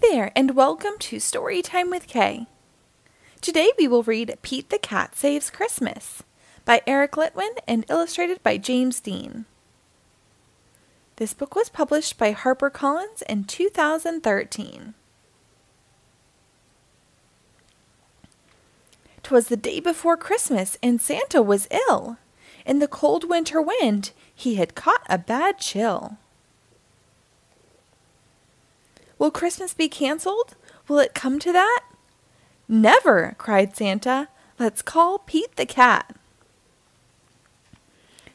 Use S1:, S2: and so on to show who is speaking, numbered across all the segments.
S1: There, and welcome to Storytime with K. Today we will read Pete the Cat Saves Christmas by Eric Litwin and illustrated by James Dean. This book was published by HarperCollins in 2013. Twas the day before Christmas, and Santa was ill. In the cold winter wind, he had caught a bad chill. Will Christmas be canceled? Will it come to that? Never, cried Santa. Let's call Pete the cat.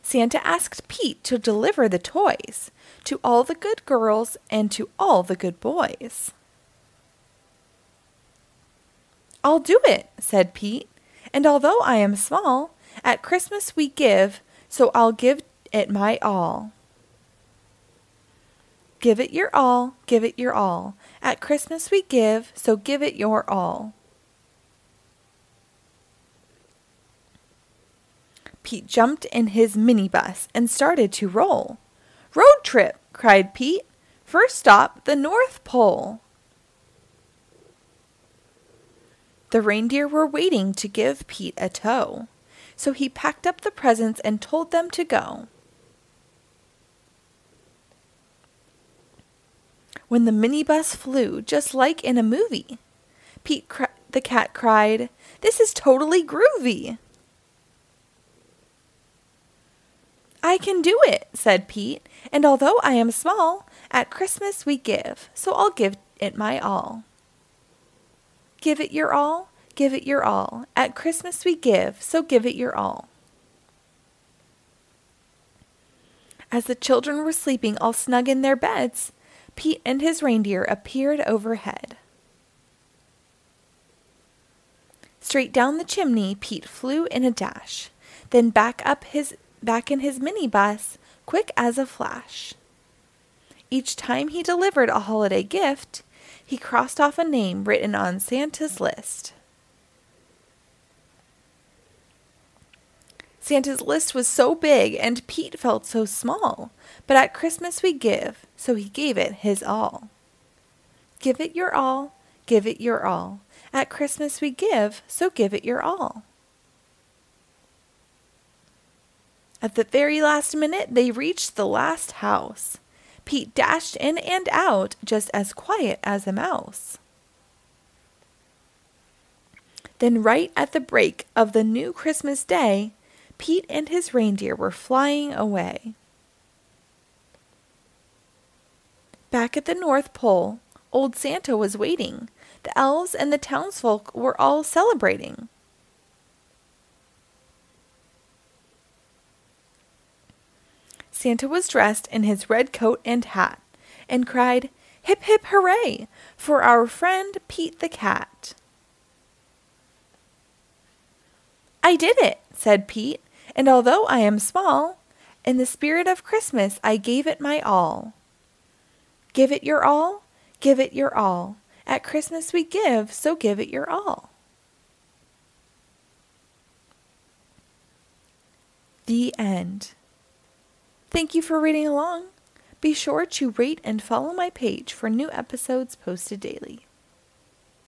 S1: Santa asked Pete to deliver the toys to all the good girls and to all the good boys. I'll do it, said Pete, and although I am small, at Christmas we give, so I'll give it my all. Give it your all, give it your all. At Christmas we give, so give it your all. Pete jumped in his minibus and started to roll. Road trip, cried Pete. First stop, the North Pole. The reindeer were waiting to give Pete a tow, so he packed up the presents and told them to go. When the minibus flew, just like in a movie, Pete the cat cried, This is totally groovy. I can do it, said Pete, and although I am small, at Christmas we give, so I'll give it my all. Give it your all, give it your all. At Christmas we give, so give it your all. As the children were sleeping all snug in their beds, Pete and his reindeer appeared overhead. Straight down the chimney Pete flew in a dash, then back up his back in his minibus, quick as a flash. Each time he delivered a holiday gift, he crossed off a name written on Santa's list. Santa's list was so big and Pete felt so small, but at Christmas we give, so he gave it his all. Give it your all, give it your all. At Christmas we give, so give it your all. At the very last minute, they reached the last house. Pete dashed in and out just as quiet as a mouse. Then, right at the break of the new Christmas day, Pete and his reindeer were flying away. Back at the North Pole, old Santa was waiting. The elves and the townsfolk were all celebrating. Santa was dressed in his red coat and hat, and cried, Hip hip hooray for our friend Pete the cat. I did it, said Pete, and although I am small, in the spirit of Christmas I gave it my all. Give it your all, give it your all. At Christmas we give, so give it your all. The end. Thank you for reading along. Be sure to rate and follow my page for new episodes posted daily.